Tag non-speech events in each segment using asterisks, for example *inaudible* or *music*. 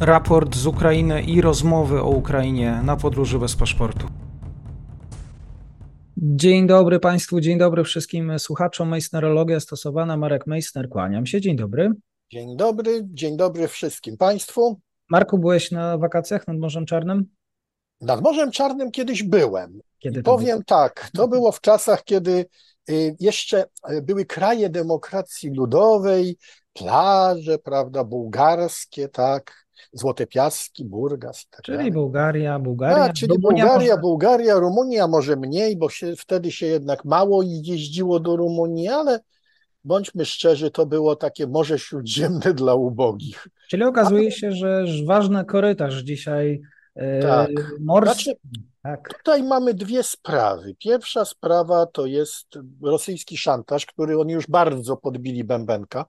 raport z Ukrainy i rozmowy o Ukrainie na podróży bez paszportu. Dzień dobry Państwu, dzień dobry wszystkim słuchaczom. Meissnerologia stosowana, Marek Meissner, kłaniam się. Dzień dobry. Dzień dobry, dzień dobry wszystkim Państwu. Marku, byłeś na wakacjach nad Morzem Czarnym? Nad Morzem Czarnym kiedyś byłem. Kiedy powiem było? tak, to było w czasach, kiedy y, jeszcze y, były kraje demokracji ludowej, plaże, prawda, bułgarskie, tak, Złote Piaski, Burgas. Tak czyli dalej. Bułgaria, Bułgaria. A, czyli Rumunia Bułgaria, może... Bułgaria, Rumunia może mniej, bo się, wtedy się jednak mało jeździło do Rumunii, ale bądźmy szczerzy, to było takie Morze Śródziemne *laughs* dla ubogich. Czyli okazuje się, że ważny korytarz dzisiaj e, tak. morski. Znaczy, tak. Tutaj mamy dwie sprawy. Pierwsza sprawa to jest rosyjski szantaż, który oni już bardzo podbili bębenka,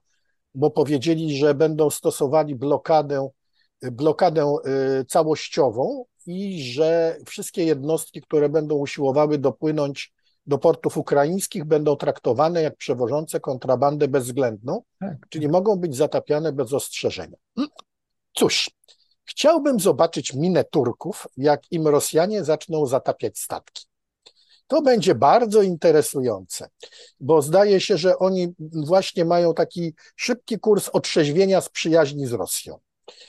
bo powiedzieli, że będą stosowali blokadę, blokadę y, całościową i że wszystkie jednostki, które będą usiłowały dopłynąć do portów ukraińskich, będą traktowane jak przewożące kontrabandę bezwzględną, tak. czyli mogą być zatapiane bez ostrzeżenia. Hmm. Cóż, chciałbym zobaczyć minę Turków, jak im Rosjanie zaczną zatapiać statki. To będzie bardzo interesujące, bo zdaje się, że oni właśnie mają taki szybki kurs otrzeźwienia z przyjaźni z Rosją.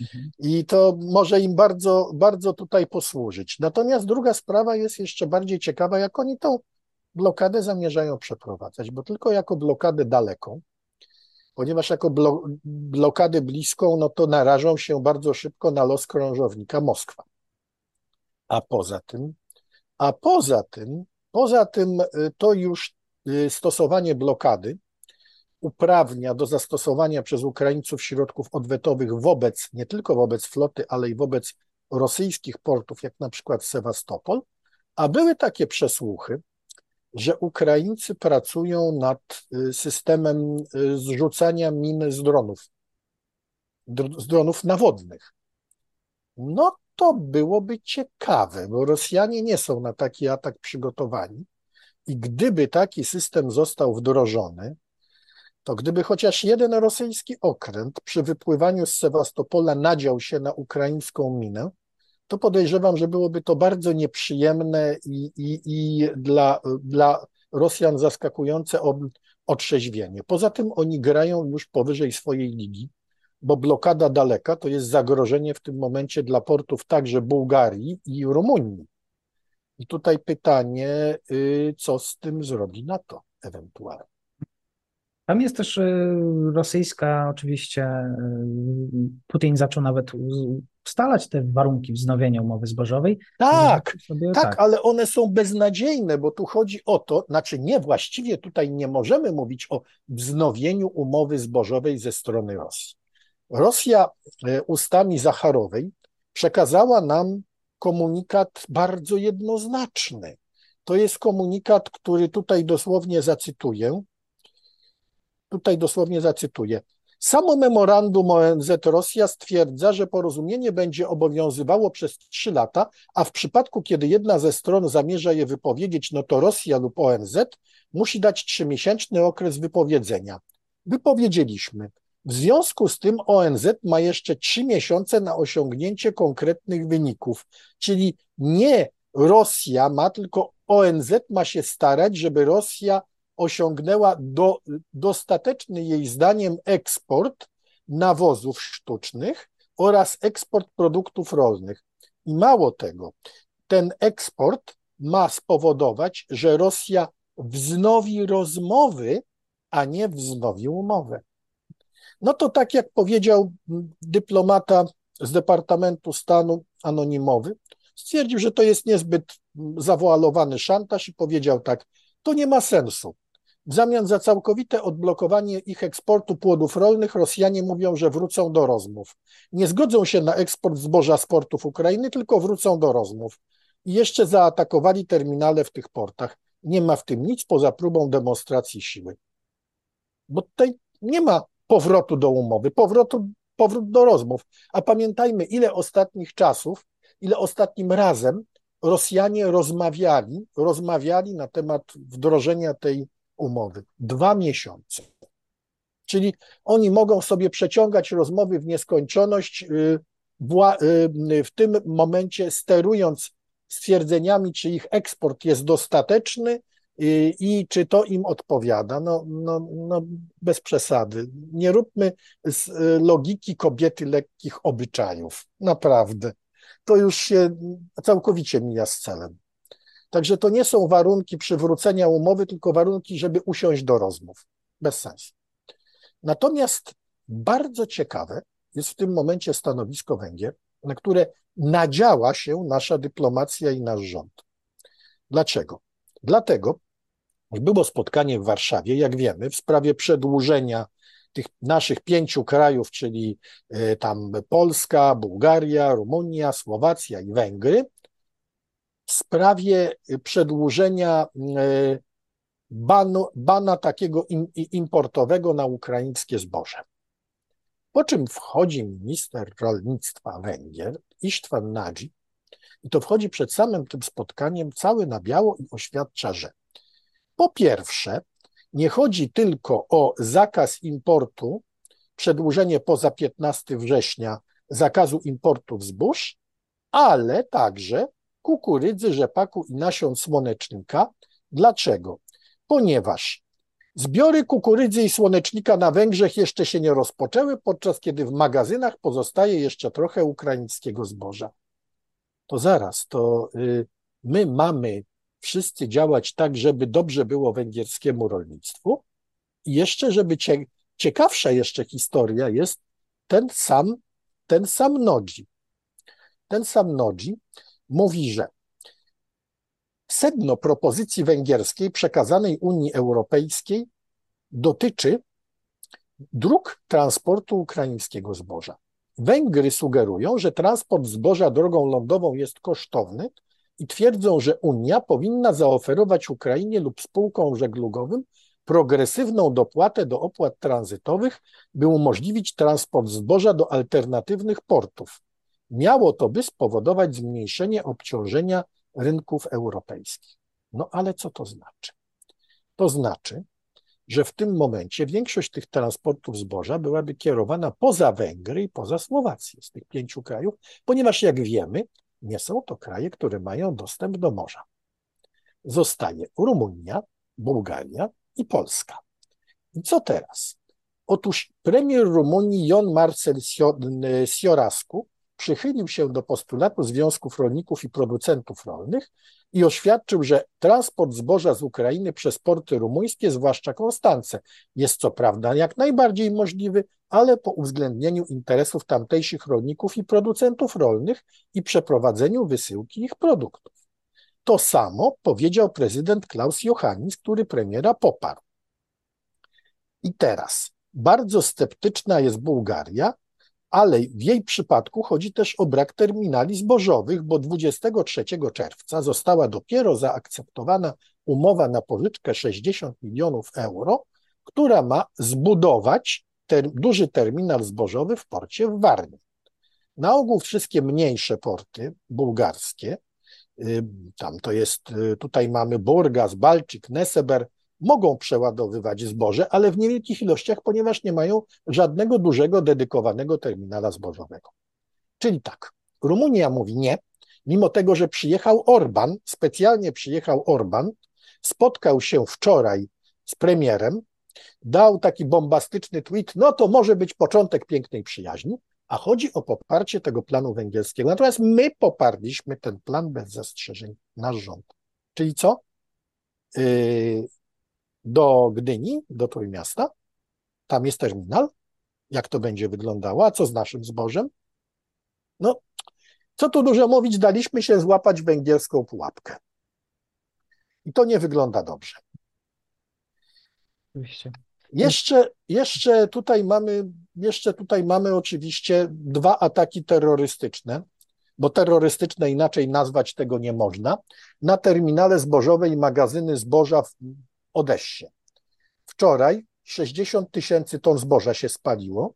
Mhm. I to może im bardzo, bardzo tutaj posłużyć. Natomiast druga sprawa jest jeszcze bardziej ciekawa, jak oni tą blokadę zamierzają przeprowadzać, bo tylko jako blokadę daleką, ponieważ jako blo blokadę bliską, no to narażą się bardzo szybko na los krążownika Moskwa. A poza tym, a poza tym, poza tym y, to już y, stosowanie blokady uprawnia do zastosowania przez Ukraińców środków odwetowych wobec, nie tylko wobec floty, ale i wobec rosyjskich portów, jak na przykład Sewastopol, a były takie przesłuchy, że Ukraińcy pracują nad y, systemem y, zrzucania min z dronów, z dronów nawodnych. No to byłoby ciekawe, bo Rosjanie nie są na taki atak przygotowani. I gdyby taki system został wdrożony, to gdyby chociaż jeden rosyjski okręt przy wypływaniu z Sewastopola nadział się na ukraińską minę, to podejrzewam, że byłoby to bardzo nieprzyjemne i, i, i dla, dla Rosjan zaskakujące otrzeźwienie. Poza tym oni grają już powyżej swojej ligi, bo blokada daleka to jest zagrożenie w tym momencie dla portów także Bułgarii i Rumunii. I tutaj pytanie, y, co z tym zrobi NATO ewentualnie. Tam jest też y, rosyjska, oczywiście, y, Putin zaczął nawet ustalać te warunki wznowienia umowy zbożowej. Tak, sobie, tak, tak, ale one są beznadziejne, bo tu chodzi o to, znaczy nie, właściwie tutaj nie możemy mówić o wznowieniu umowy zbożowej ze strony Rosji. Rosja y, ustami Zacharowej przekazała nam komunikat bardzo jednoznaczny. To jest komunikat, który tutaj dosłownie zacytuję Tutaj dosłownie zacytuję. Samo memorandum ONZ-Rosja stwierdza, że porozumienie będzie obowiązywało przez trzy lata, a w przypadku, kiedy jedna ze stron zamierza je wypowiedzieć, no to Rosja lub ONZ musi dać trzymiesięczny okres wypowiedzenia. Wypowiedzieliśmy. W związku z tym ONZ ma jeszcze trzy miesiące na osiągnięcie konkretnych wyników, czyli nie Rosja ma, tylko ONZ ma się starać, żeby Rosja osiągnęła do, dostateczny jej zdaniem eksport nawozów sztucznych oraz eksport produktów rolnych. I mało tego, ten eksport ma spowodować, że Rosja wznowi rozmowy, a nie wznowi umowę. No to tak jak powiedział dyplomata z Departamentu Stanu anonimowy, stwierdził, że to jest niezbyt zawoalowany szantaż i powiedział tak, to nie ma sensu. W zamian za całkowite odblokowanie ich eksportu płodów rolnych Rosjanie mówią, że wrócą do rozmów. Nie zgodzą się na eksport zboża z portów Ukrainy, tylko wrócą do rozmów. I jeszcze zaatakowali terminale w tych portach. Nie ma w tym nic poza próbą demonstracji siły. Bo tutaj nie ma powrotu do umowy, powrotu, powrót do rozmów. A pamiętajmy, ile ostatnich czasów, ile ostatnim razem Rosjanie rozmawiali, rozmawiali na temat wdrożenia tej umowy. Dwa miesiące. Czyli oni mogą sobie przeciągać rozmowy w nieskończoność y, w tym momencie sterując stwierdzeniami, czy ich eksport jest dostateczny i, i czy to im odpowiada. No, no, no, bez przesady. Nie róbmy z logiki kobiety lekkich obyczajów. Naprawdę. To już się całkowicie mija z celem. Także to nie są warunki przywrócenia umowy, tylko warunki, żeby usiąść do rozmów. Bez sensu. Natomiast bardzo ciekawe jest w tym momencie stanowisko Węgier, na które nadziała się nasza dyplomacja i nasz rząd. Dlaczego? Dlatego, było spotkanie w Warszawie, jak wiemy, w sprawie przedłużenia tych naszych pięciu krajów, czyli e, tam Polska, Bułgaria, Rumunia, Słowacja i Węgry, w sprawie przedłużenia e, banu, bana takiego importowego na ukraińskie zboże. Po czym wchodzi minister rolnictwa Węgier, Istvan Nadzi, i to wchodzi przed samym tym spotkaniem cały na biało i oświadcza, że po pierwsze, nie chodzi tylko o zakaz importu, przedłużenie poza 15 września zakazu importu zbóż, ale także kukurydzy, rzepaku i nasion słonecznika. Dlaczego? Ponieważ zbiory kukurydzy i słonecznika na Węgrzech jeszcze się nie rozpoczęły, podczas kiedy w magazynach pozostaje jeszcze trochę ukraińskiego zboża. To zaraz, to y, my mamy wszyscy działać tak, żeby dobrze było węgierskiemu rolnictwu. I jeszcze, żeby cie, ciekawsza jeszcze historia jest ten sam, ten sam Nodzi. Ten sam Nodzi mówi, że sedno propozycji węgierskiej przekazanej Unii Europejskiej dotyczy dróg transportu ukraińskiego zboża. Węgry sugerują, że transport zboża drogą lądową jest kosztowny i twierdzą, że Unia powinna zaoferować Ukrainie lub spółkom żeglugowym progresywną dopłatę do opłat tranzytowych, by umożliwić transport zboża do alternatywnych portów. Miało to by spowodować zmniejszenie obciążenia rynków europejskich. No ale co to znaczy? To znaczy, że w tym momencie większość tych transportów zboża byłaby kierowana poza Węgry i poza Słowację z tych pięciu krajów, ponieważ jak wiemy, nie są to kraje, które mają dostęp do morza. Zostaje Rumunia, Bułgaria i Polska. I co teraz? Otóż premier Rumunii Jon Marcel Siorasku przychylił się do postulatu związków rolników i producentów rolnych i oświadczył, że transport zboża z Ukrainy przez porty rumuńskie, zwłaszcza Konstance, jest co prawda jak najbardziej możliwy, ale po uwzględnieniu interesów tamtejszych rolników i producentów rolnych i przeprowadzeniu wysyłki ich produktów. To samo powiedział prezydent Klaus Johannis, który premiera poparł. I teraz bardzo sceptyczna jest Bułgaria, ale w jej przypadku chodzi też o brak terminali zbożowych, bo 23 czerwca została dopiero zaakceptowana umowa na pożyczkę 60 milionów euro, która ma zbudować ter duży terminal zbożowy w porcie w Warnie. Na ogół wszystkie mniejsze porty bułgarskie, y, tam to jest, y, tutaj mamy Burgas, Balczyk, Neseber, mogą przeładowywać zboże, ale w niewielkich ilościach, ponieważ nie mają żadnego dużego, dedykowanego terminala zbożowego. Czyli tak, Rumunia mówi nie, mimo tego, że przyjechał Orban, specjalnie przyjechał Orban, spotkał się wczoraj z premierem, dał taki bombastyczny tweet, no to może być początek pięknej przyjaźni, a chodzi o poparcie tego planu węgierskiego. Natomiast my poparliśmy ten plan bez zastrzeżeń, nasz rząd. Czyli co? Yy, do Gdyni, do Trójmiasta. Tam jest terminal. Jak to będzie wyglądało? A co z naszym zbożem? No, co tu dużo mówić, daliśmy się złapać węgierską pułapkę. I to nie wygląda dobrze. Oczywiście. Jeszcze, jeszcze, tutaj mamy, jeszcze tutaj mamy oczywiście dwa ataki terrorystyczne, bo terrorystyczne inaczej nazwać tego nie można, na terminale zbożowe i magazyny zboża Odessie. Wczoraj 60 tysięcy ton zboża się spaliło,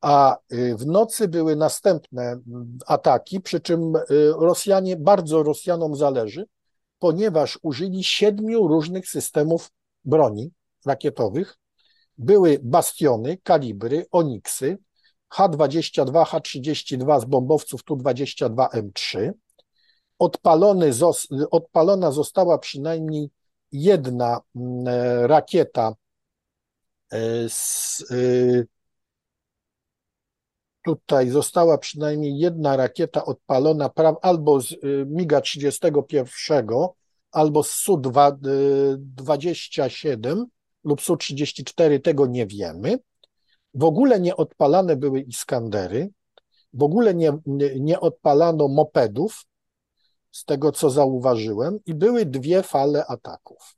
a y, w nocy były następne ataki, przy czym y, Rosjanie, bardzo Rosjanom zależy, ponieważ użyli siedmiu różnych systemów broni rakietowych. Były bastiony, kalibry, oniksy, H-22, H-32 z bombowców Tu-22M3. Odpalony, odpalona została przynajmniej jedna mm, rakieta z, tutaj została przynajmniej jedna rakieta odpalona albo z MIGA 31, albo z Su-27 lub Su-34, tego nie wiemy. W ogóle nie odpalane były Iskandery, w ogóle nie, nie, nie odpalano mopedów, z tego co zauważyłem, i były dwie fale ataków.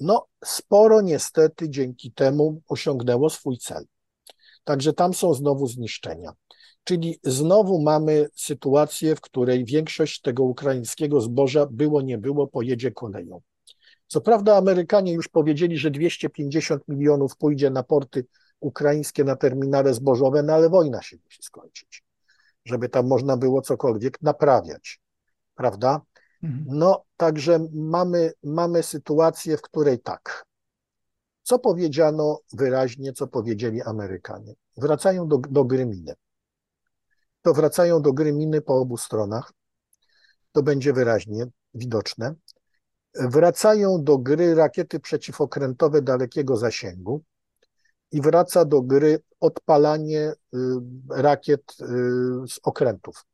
No, sporo niestety dzięki temu osiągnęło swój cel. Także tam są znowu zniszczenia. Czyli znowu mamy sytuację, w której większość tego ukraińskiego zboża było, nie było, pojedzie koleją. Co prawda Amerykanie już powiedzieli, że 250 milionów pójdzie na porty ukraińskie, na terminale zbożowe, no ale wojna się musi skończyć, żeby tam można było cokolwiek naprawiać, prawda? Mhm. No, także mamy, mamy sytuację, w której tak, co powiedziano wyraźnie, co powiedzieli Amerykanie. Wracają do, do gry miny. To wracają do gry miny po obu stronach. To będzie wyraźnie widoczne. Wracają do gry rakiety przeciwokrętowe dalekiego zasięgu i wraca do gry odpalanie y, rakiet y, z okrętów.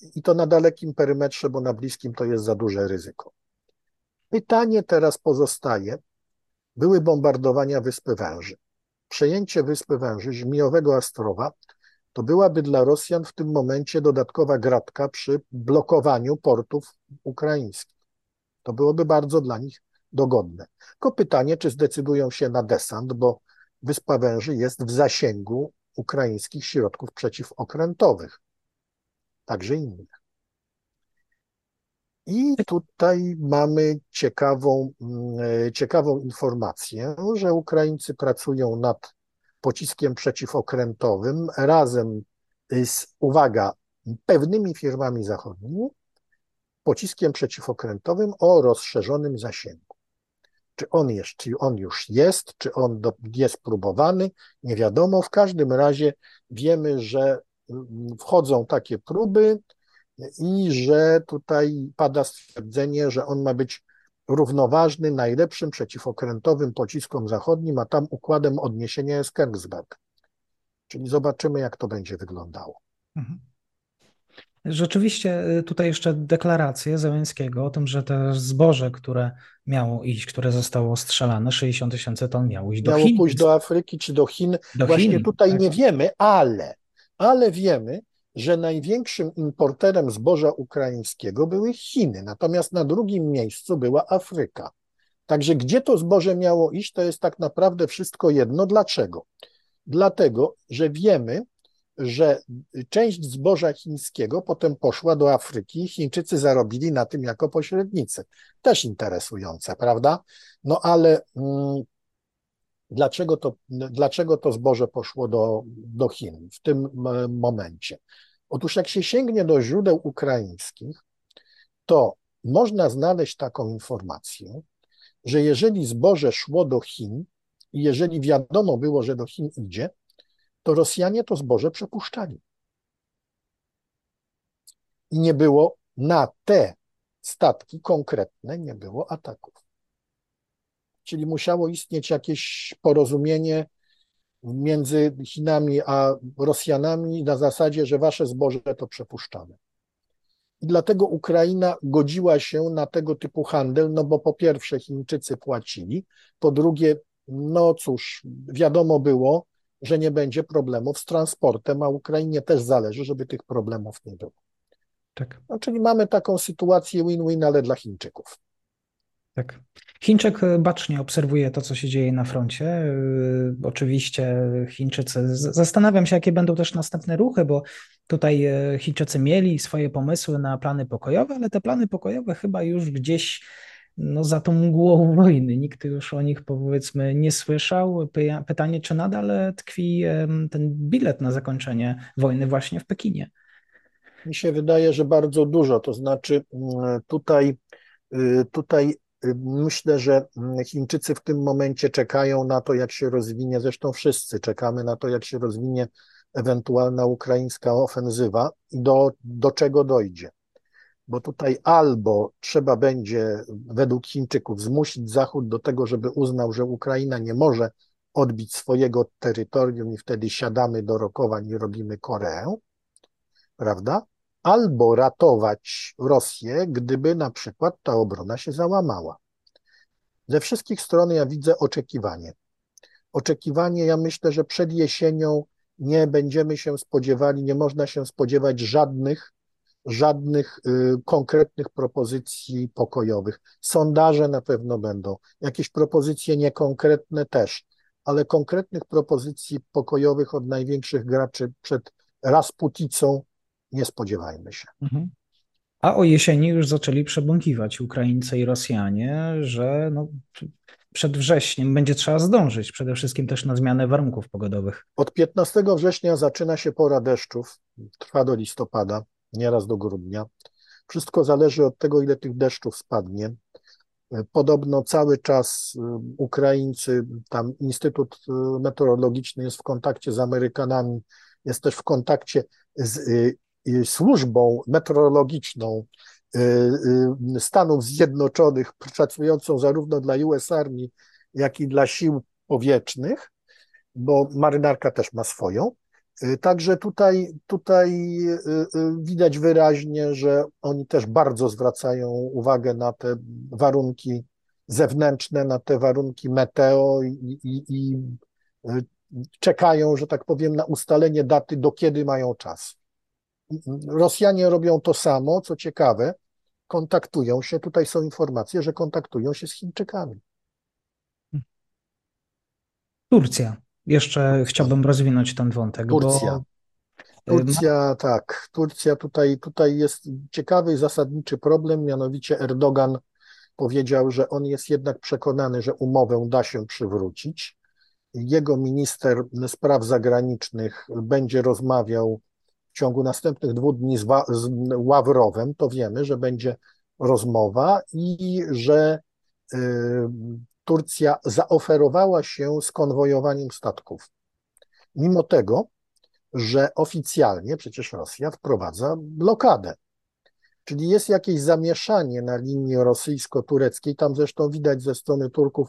I to na dalekim perymetrze, bo na bliskim to jest za duże ryzyko. Pytanie teraz pozostaje, były bombardowania Wyspy Węży. Przejęcie Wyspy Węży, żmijowego Astrowa, to byłaby dla Rosjan w tym momencie dodatkowa gratka przy blokowaniu portów ukraińskich. To byłoby bardzo dla nich dogodne. Tylko pytanie, czy zdecydują się na desant, bo Wyspa Węży jest w zasięgu ukraińskich środków przeciwokrętowych, także innych. I tutaj mamy ciekawą, mm, ciekawą informację, że Ukraińcy pracują nad pociskiem przeciwokrętowym razem z, uwaga, pewnymi firmami zachodnimi, pociskiem przeciwokrętowym o rozszerzonym zasięgu. Czy on, jest, czy on już jest, czy on do, jest próbowany, nie wiadomo. W każdym razie wiemy, że wchodzą takie próby, i że tutaj pada stwierdzenie, że on ma być równoważny najlepszym przeciwokrętowym pociskom zachodnim, a tam układem odniesienia jest Kengsberg. Czyli zobaczymy, jak to będzie wyglądało. Mhm. Rzeczywiście y, tutaj jeszcze deklaracje Zełenskiego o tym, że to zboże, które miało iść, które zostało strzelane, 60 tysięcy ton miało iść do miało Chin. Miało pójść do Afryki czy do Chin. Do Właśnie Chin, tutaj tak. nie wiemy, ale, ale wiemy, że największym importerem zboża ukraińskiego były Chiny, natomiast na drugim miejscu była Afryka. Także gdzie to zboże miało iść, to jest tak naprawdę wszystko jedno. Dlaczego? Dlatego, że wiemy, że część zboża chińskiego potem poszła do Afryki i Chińczycy zarobili na tym jako pośrednicy. Też interesujące, prawda? No ale mm, dlaczego, to, dlaczego to zboże poszło do, do Chin w tym momencie? Otóż jak się sięgnie do źródeł ukraińskich, to można znaleźć taką informację, że jeżeli zboże szło do Chin i jeżeli wiadomo było, że do Chin idzie, to Rosjanie to zboże przepuszczali. I nie było na te statki konkretne, nie było ataków. Czyli musiało istnieć jakieś porozumienie między Chinami a Rosjanami na zasadzie, że wasze zboże to przepuszczamy. I dlatego Ukraina godziła się na tego typu handel, no bo po pierwsze Chińczycy płacili, po drugie, no cóż, wiadomo było, że nie będzie problemów z transportem, a Ukrainie też zależy, żeby tych problemów nie było. Tak. No, czyli mamy taką sytuację win-win, ale dla Chińczyków. Tak. Chińczyk bacznie obserwuje to, co się dzieje na froncie. Y, oczywiście Chińczycy, zastanawiam się, jakie będą też następne ruchy, bo tutaj y, Chińczycy mieli swoje pomysły na plany pokojowe, ale te plany pokojowe chyba już gdzieś no, za tą mgłą wojny. Nikt już o nich powiedzmy nie słyszał. Pytanie, czy nadal tkwi ten bilet na zakończenie wojny właśnie w Pekinie? Mi się wydaje, że bardzo dużo. To znaczy, tutaj, y, tutaj Myślę, że Chińczycy w tym momencie czekają na to, jak się rozwinie, zresztą wszyscy czekamy na to, jak się rozwinie ewentualna ukraińska ofensywa i do, do czego dojdzie. Bo tutaj albo trzeba będzie, według Chińczyków, zmusić Zachód do tego, żeby uznał, że Ukraina nie może odbić swojego terytorium i wtedy siadamy do rokowań i robimy Koreę, prawda? Albo ratować Rosję, gdyby na przykład ta obrona się załamała. Ze wszystkich stron ja widzę oczekiwanie. Oczekiwanie, ja myślę, że przed jesienią nie będziemy się spodziewali, nie można się spodziewać żadnych, żadnych y, konkretnych propozycji pokojowych. Sondaże na pewno będą, jakieś propozycje niekonkretne też, ale konkretnych propozycji pokojowych od największych graczy przed Rasputicą nie spodziewajmy się. Mhm. A o jesieni już zaczęli przebąkiwać Ukraińcy i Rosjanie, że no, przed wrześniem będzie trzeba zdążyć, przede wszystkim też na zmianę warunków pogodowych. Od 15 września zaczyna się pora deszczów, trwa do listopada, nieraz do grudnia. Wszystko zależy od tego, ile tych deszczów spadnie. Podobno cały czas y, Ukraińcy, tam Instytut y, Meteorologiczny jest w kontakcie z Amerykanami, jest też w kontakcie z y, służbą meteorologiczną Stanów Zjednoczonych, pracującą zarówno dla US Army, jak i dla sił powietrznych, bo marynarka też ma swoją. Także tutaj, tutaj widać wyraźnie, że oni też bardzo zwracają uwagę na te warunki zewnętrzne, na te warunki meteo i, i, i czekają, że tak powiem, na ustalenie daty, do kiedy mają czas. Rosjanie robią to samo, co ciekawe, kontaktują się, tutaj są informacje, że kontaktują się z Chińczykami. Turcja. Jeszcze chciałbym rozwinąć ten wątek. Turcja. Bo... Turcja, tak. Turcja tutaj, tutaj jest ciekawy i zasadniczy problem, mianowicie Erdogan powiedział, że on jest jednak przekonany, że umowę da się przywrócić. Jego minister spraw zagranicznych będzie rozmawiał ciągu następnych dwóch dni z, z Ławrowem, to wiemy, że będzie rozmowa i że y, Turcja zaoferowała się z konwojowaniem statków. Mimo tego, że oficjalnie przecież Rosja wprowadza blokadę. Czyli jest jakieś zamieszanie na linii rosyjsko-tureckiej. Tam zresztą widać ze strony Turków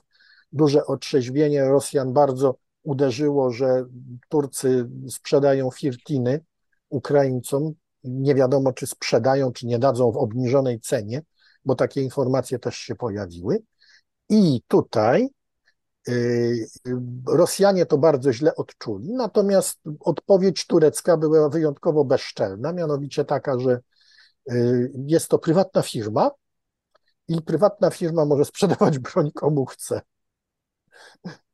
duże otrzeźwienie. Rosjan bardzo uderzyło, że Turcy sprzedają firtiny Ukraińcom. Nie wiadomo, czy sprzedają, czy nie dadzą w obniżonej cenie, bo takie informacje też się pojawiły. I tutaj y, Rosjanie to bardzo źle odczuli, natomiast odpowiedź turecka była wyjątkowo bezczelna, mianowicie taka, że y, jest to prywatna firma i prywatna firma może sprzedawać broń komu chce.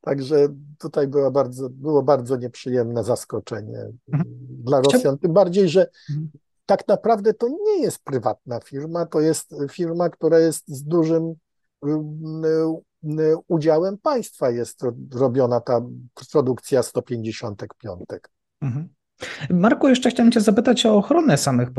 Także tutaj była bardzo, było bardzo nieprzyjemne zaskoczenie mhm. dla Rosjan, tym bardziej, że mhm. tak naprawdę to nie jest prywatna firma, to jest firma, która jest z dużym udziałem państwa jest robiona ta produkcja 155. Mhm. Marku, jeszcze chciałem Cię zapytać o ochronę samych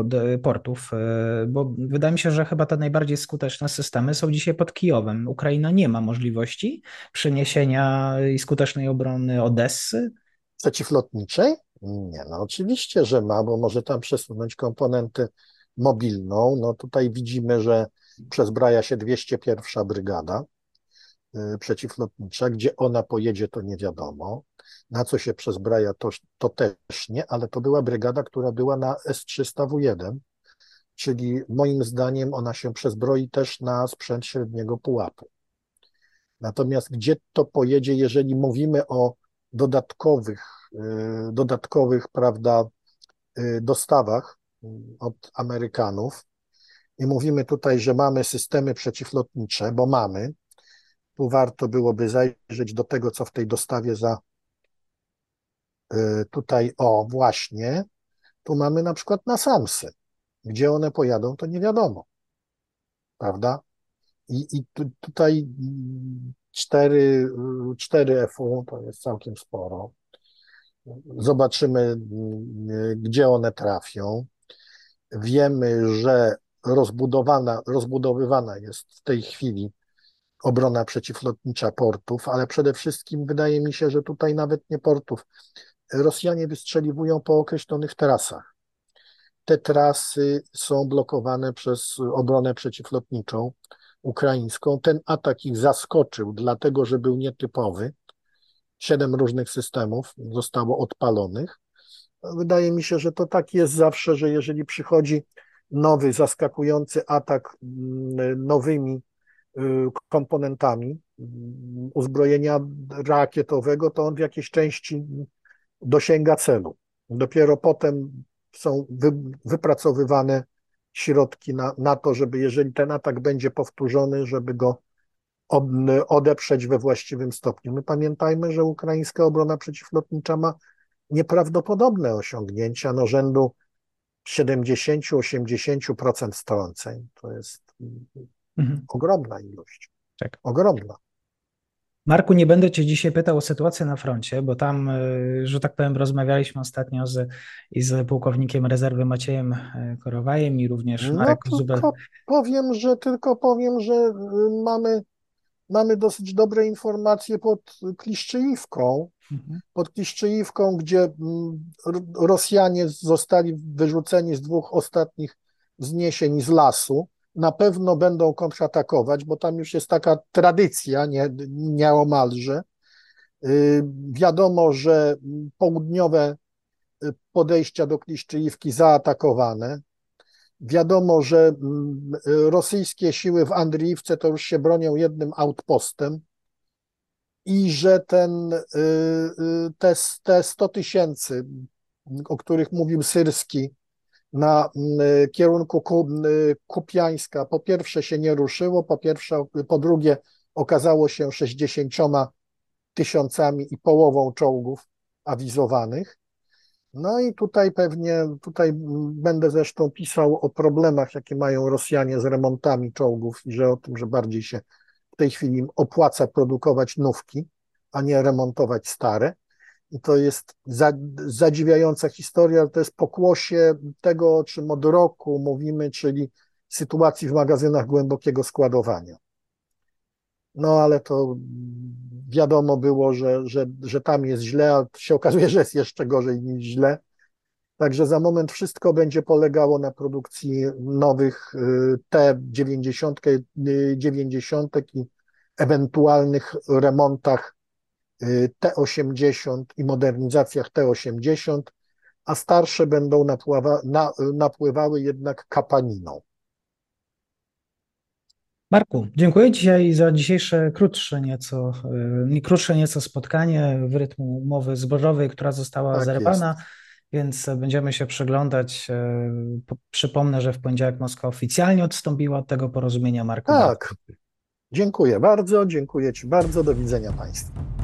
portów, e, bo wydaje mi się, że chyba te najbardziej skuteczne systemy są dzisiaj pod Kijowem. Ukraina nie ma możliwości przeniesienia i skutecznej obrony Odessy. Przeciwlotniczej? Nie, no oczywiście, że ma, bo może tam przesunąć komponentę mobilną. No tutaj widzimy, że przezbraja się 201 Brygada Przeciwlotnicza. Gdzie ona pojedzie, to nie wiadomo. Na co się przezbraja, to, to też nie, ale to była brygada, która była na S-300W1, czyli moim zdaniem ona się przezbroi też na sprzęt średniego pułapu. Natomiast gdzie to pojedzie, jeżeli mówimy o dodatkowych, y, dodatkowych, prawda, y, dostawach od Amerykanów, i mówimy tutaj, że mamy systemy przeciwlotnicze, bo mamy. Tu warto byłoby zajrzeć do tego, co w tej dostawie za tutaj, o właśnie, tu mamy na przykład na Samsy. Gdzie one pojadą, to nie wiadomo. Prawda? I, i tu, tutaj 4, 4 FU to jest całkiem sporo. Zobaczymy, y, gdzie one trafią. Wiemy, że rozbudowana, rozbudowywana jest w tej chwili obrona przeciwlotnicza portów, ale przede wszystkim wydaje mi się, że tutaj nawet nie portów. Rosjanie wystrzeliwują po określonych trasach. Te trasy są blokowane przez obronę przeciwlotniczą ukraińską. Ten atak ich zaskoczył, dlatego że był nietypowy. Siedem różnych systemów zostało odpalonych. Wydaje mi się, że to tak jest zawsze, że jeżeli przychodzi nowy, zaskakujący atak mm, nowymi y, komponentami mm, uzbrojenia rakietowego, to on w jakiejś części dosięga celu. Dopiero potem są wy, wypracowywane środki na, na to, żeby jeżeli ten atak będzie powtórzony, żeby go od, odeprzeć we właściwym stopniu. My pamiętajmy, że ukraińska obrona przeciwlotnicza ma nieprawdopodobne osiągnięcia, no rzędu 70-80% strąceń. To jest mhm. ogromna ilość. Tak. Ogromna. Marku, nie będę Cię dzisiaj pytał o sytuację na froncie, bo tam, e, że tak powiem, rozmawialiśmy ostatnio z, i z pułkownikiem rezerwy Maciejem e, Korowajem i również no, Marek Zubel. Powiem, że tylko powiem, że y, mamy, mamy dosyć dobre informacje pod Kliszczyjówką, mhm. pod Kliszczyjówką, gdzie Rosjanie zostali wyrzuceni z dwóch ostatnich wzniesień z lasu na pewno będą kontratakować, bo tam już jest taka tradycja nie, nieomalże. Y, wiadomo, że południowe y, podejścia do Kliszczyjówki zaatakowane. Wiadomo, że mm, rosyjskie siły w Andriiwce to już się bronią jednym outpostem i że ten, y, te, te 100 tysięcy, o których mówił Syrski, na mm, kierunku y, Kupiańska po pierwsze się nie ruszyło, po pierwsze, po drugie okazało się 60 tysiącami i połową czołgów awizowanych. No i tutaj pewnie, tutaj będę zresztą pisał o problemach, jakie mają Rosjanie z remontami czołgów i że o tym, że bardziej się w tej chwili opłaca produkować nówki, a nie remontować stare. To jest zadziwiająca historia, to jest pokłosie tego, o czym od roku mówimy, czyli sytuacji w magazynach głębokiego składowania. No ale to wiadomo było, że, że, że tam jest źle, a się okazuje, że jest jeszcze gorzej niż źle. Także za moment wszystko będzie polegało na produkcji nowych y, T90, 90 i ewentualnych remontach Y, T80 i modernizacjach T80, a starsze będą napływa, na, napływały jednak kapaniną. Marku, dziękuję dzisiaj za dzisiejsze krótsze nieco, y, krótsze nieco spotkanie w rytmu umowy zborowej, która została tak zerwana, jest. więc będziemy się przyglądać. Y, przypomnę, że w poniedziałek Moskwa oficjalnie odstąpiła od tego porozumienia Marku. Tak. Dziękuję bardzo, dziękuję Ci bardzo. Do widzenia Państwu.